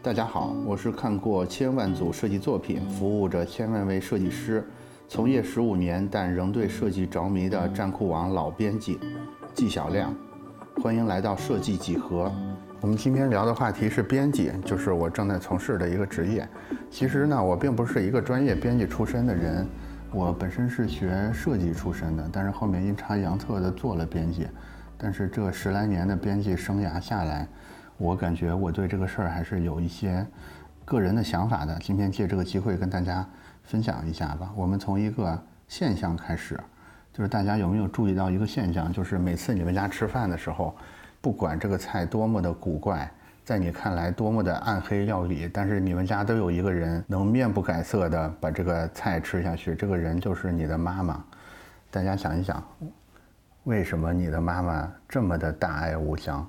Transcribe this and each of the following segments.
大家好，我是看过千万组设计作品，服务着千万位设计师，从业十五年但仍对设计着迷的站酷网老编辑纪晓亮。欢迎来到设计几何。我们今天聊的话题是编辑，就是我正在从事的一个职业。其实呢，我并不是一个专业编辑出身的人，我本身是学设计出身的，但是后面阴差阳错的做了编辑。但是这十来年的编辑生涯下来，我感觉我对这个事儿还是有一些个人的想法的。今天借这个机会跟大家分享一下吧。我们从一个现象开始，就是大家有没有注意到一个现象？就是每次你们家吃饭的时候，不管这个菜多么的古怪，在你看来多么的暗黑料理，但是你们家都有一个人能面不改色的把这个菜吃下去，这个人就是你的妈妈。大家想一想，为什么你的妈妈这么的大爱无疆？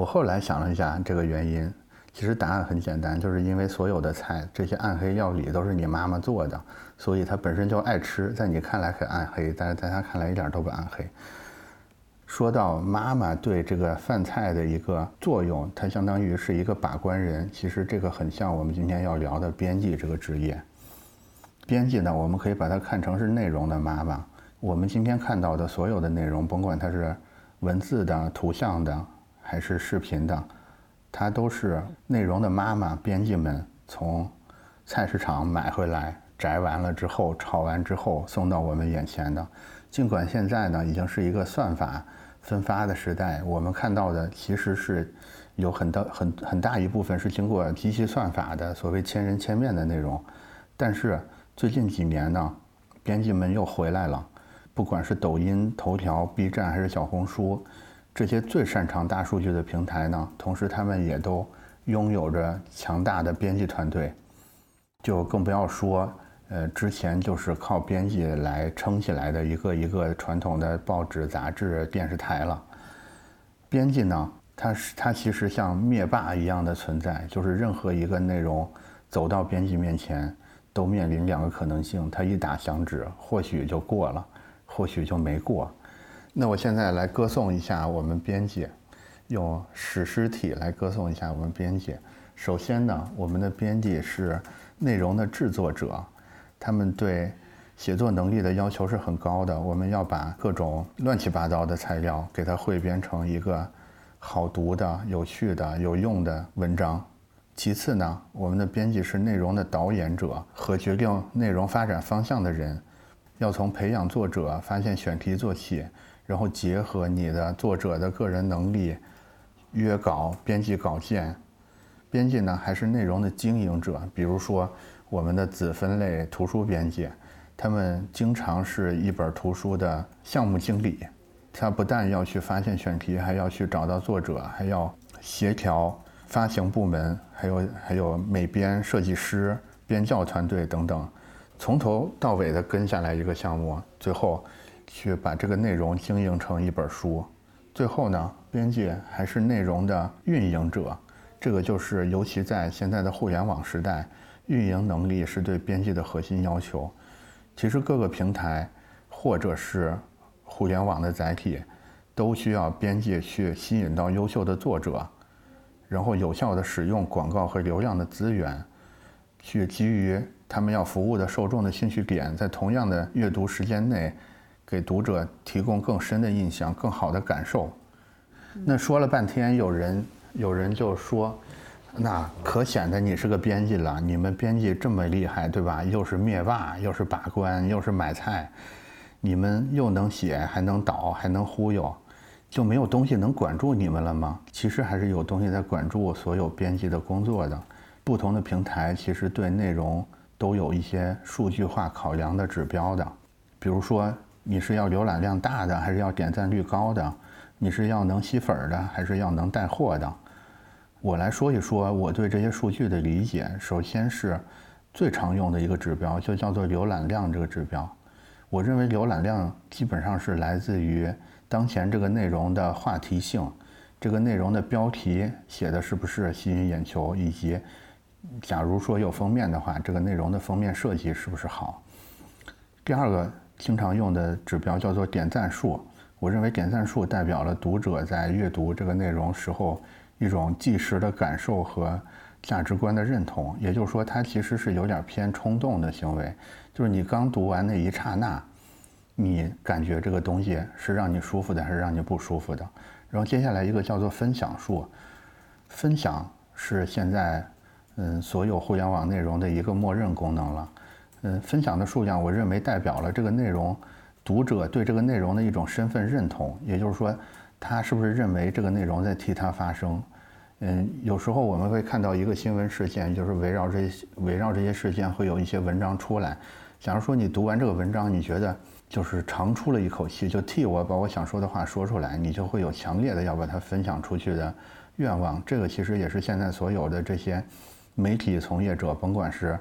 我后来想了一下这个原因，其实答案很简单，就是因为所有的菜，这些暗黑料理都是你妈妈做的，所以她本身就爱吃，在你看来很暗黑，但是在她看来一点都不暗黑。说到妈妈对这个饭菜的一个作用，它相当于是一个把关人，其实这个很像我们今天要聊的编辑这个职业。编辑呢，我们可以把它看成是内容的妈妈。我们今天看到的所有的内容，甭管它是文字的、图像的。还是视频的，它都是内容的妈妈编辑们从菜市场买回来，摘完了之后炒完之后送到我们眼前的。尽管现在呢已经是一个算法分发的时代，我们看到的其实是有很大很很大一部分是经过机器算法的所谓千人千面的内容。但是最近几年呢，编辑们又回来了，不管是抖音、头条、B 站还是小红书。这些最擅长大数据的平台呢，同时他们也都拥有着强大的编辑团队，就更不要说，呃，之前就是靠编辑来撑起来的一个一个传统的报纸、杂志、电视台了。编辑呢，它是它其实像灭霸一样的存在，就是任何一个内容走到编辑面前，都面临两个可能性：他一打响指，或许就过了，或许就没过。那我现在来歌颂一下我们编辑，用史诗体来歌颂一下我们编辑。首先呢，我们的编辑是内容的制作者，他们对写作能力的要求是很高的。我们要把各种乱七八糟的材料给它汇编成一个好读的、有趣的、有用的文章。其次呢，我们的编辑是内容的导演者和决定内容发展方向的人，要从培养作者、发现选题做起。然后结合你的作者的个人能力，约稿、编辑稿件，编辑呢还是内容的经营者。比如说我们的子分类图书编辑，他们经常是一本图书的项目经理。他不但要去发现选题，还要去找到作者，还要协调发行部门，还有还有美编、设计师、编校团队等等，从头到尾的跟下来一个项目，最后。去把这个内容经营成一本书，最后呢，编辑还是内容的运营者，这个就是尤其在现在的互联网时代，运营能力是对编辑的核心要求。其实各个平台或者是互联网的载体，都需要编辑去吸引到优秀的作者，然后有效的使用广告和流量的资源，去基于他们要服务的受众的兴趣点，在同样的阅读时间内。给读者提供更深的印象、更好的感受。那说了半天，有人有人就说：“那可显得你是个编辑了。你们编辑这么厉害，对吧？又是灭霸，又是把关，又是买菜，你们又能写，还能导，还能忽悠，就没有东西能管住你们了吗？”其实还是有东西在管住所有编辑的工作的。不同的平台其实对内容都有一些数据化考量的指标的，比如说。你是要浏览量大的，还是要点赞率高的？你是要能吸粉的，还是要能带货的？我来说一说我对这些数据的理解。首先是最常用的一个指标，就叫做浏览量这个指标。我认为浏览量基本上是来自于当前这个内容的话题性，这个内容的标题写的是不是吸引眼球，以及假如说有封面的话，这个内容的封面设计是不是好。第二个。经常用的指标叫做点赞数，我认为点赞数代表了读者在阅读这个内容时候一种即时的感受和价值观的认同。也就是说，它其实是有点偏冲动的行为，就是你刚读完那一刹那，你感觉这个东西是让你舒服的还是让你不舒服的。然后接下来一个叫做分享数，分享是现在嗯所有互联网内容的一个默认功能了。嗯，分享的数量，我认为代表了这个内容读者对这个内容的一种身份认同。也就是说，他是不是认为这个内容在替他发声？嗯，有时候我们会看到一个新闻事件，就是围绕这些围绕这些事件会有一些文章出来。假如说你读完这个文章，你觉得就是长出了一口气，就替我把我想说的话说出来，你就会有强烈的要把它分享出去的愿望。这个其实也是现在所有的这些媒体从业者，甭管是。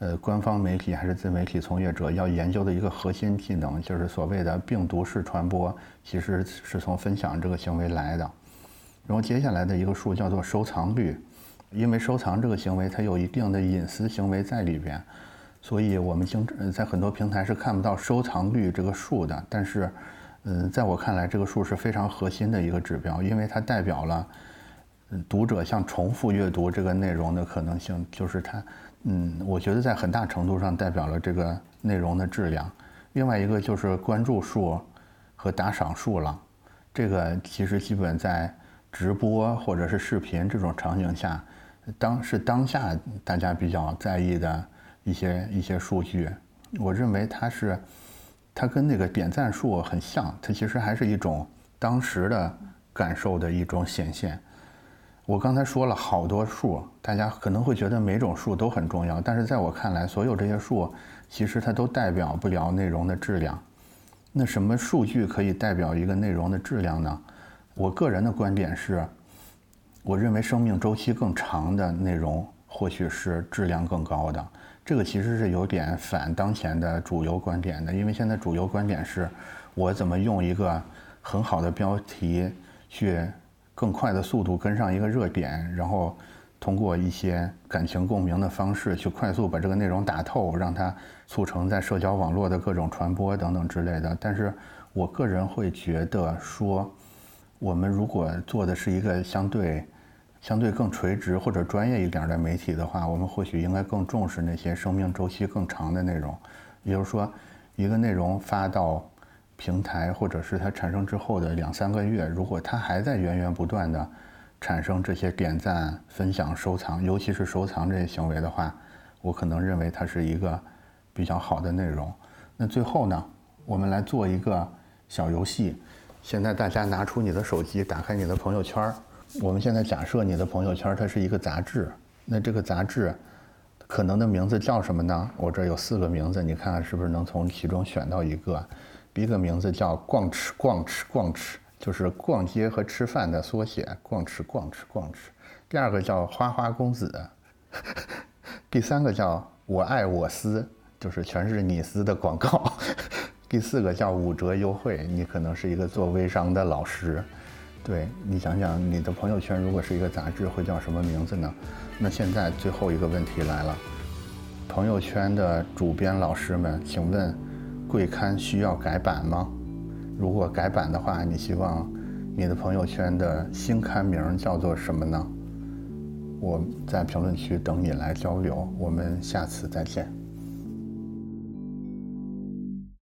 呃，官方媒体还是自媒体从业者要研究的一个核心技能，就是所谓的病毒式传播，其实是从分享这个行为来的。然后接下来的一个数叫做收藏率，因为收藏这个行为它有一定的隐私行为在里边，所以我们经在很多平台是看不到收藏率这个数的。但是，嗯，在我看来，这个数是非常核心的一个指标，因为它代表了嗯读者像重复阅读这个内容的可能性，就是它。嗯，我觉得在很大程度上代表了这个内容的质量。另外一个就是关注数和打赏数了，这个其实基本在直播或者是视频这种场景下，当是当下大家比较在意的一些一些数据。我认为它是，它跟那个点赞数很像，它其实还是一种当时的感受的一种显现。我刚才说了好多数，大家可能会觉得每种数都很重要，但是在我看来，所有这些数其实它都代表不了内容的质量。那什么数据可以代表一个内容的质量呢？我个人的观点是，我认为生命周期更长的内容或许是质量更高的。这个其实是有点反当前的主流观点的，因为现在主流观点是，我怎么用一个很好的标题去。更快的速度跟上一个热点，然后通过一些感情共鸣的方式去快速把这个内容打透，让它促成在社交网络的各种传播等等之类的。但是我个人会觉得说，我们如果做的是一个相对相对更垂直或者专业一点的媒体的话，我们或许应该更重视那些生命周期更长的内容。也就是说，一个内容发到。平台或者是它产生之后的两三个月，如果它还在源源不断的产生这些点赞、分享、收藏，尤其是收藏这些行为的话，我可能认为它是一个比较好的内容。那最后呢，我们来做一个小游戏。现在大家拿出你的手机，打开你的朋友圈。我们现在假设你的朋友圈它是一个杂志，那这个杂志可能的名字叫什么呢？我这有四个名字，你看看是不是能从其中选到一个？一个名字叫“逛吃逛吃逛吃”，就是逛街和吃饭的缩写。逛吃逛吃逛吃。第二个叫“花花公子”，第三个叫“我爱我司”，就是全是你司的广告。第四个叫“五折优惠”，你可能是一个做微商的老师。对你想想，你的朋友圈如果是一个杂志，会叫什么名字呢？那现在最后一个问题来了，朋友圈的主编老师们，请问。贵刊需要改版吗？如果改版的话，你希望你的朋友圈的新刊名叫做什么呢？我在评论区等你来交流，我们下次再见。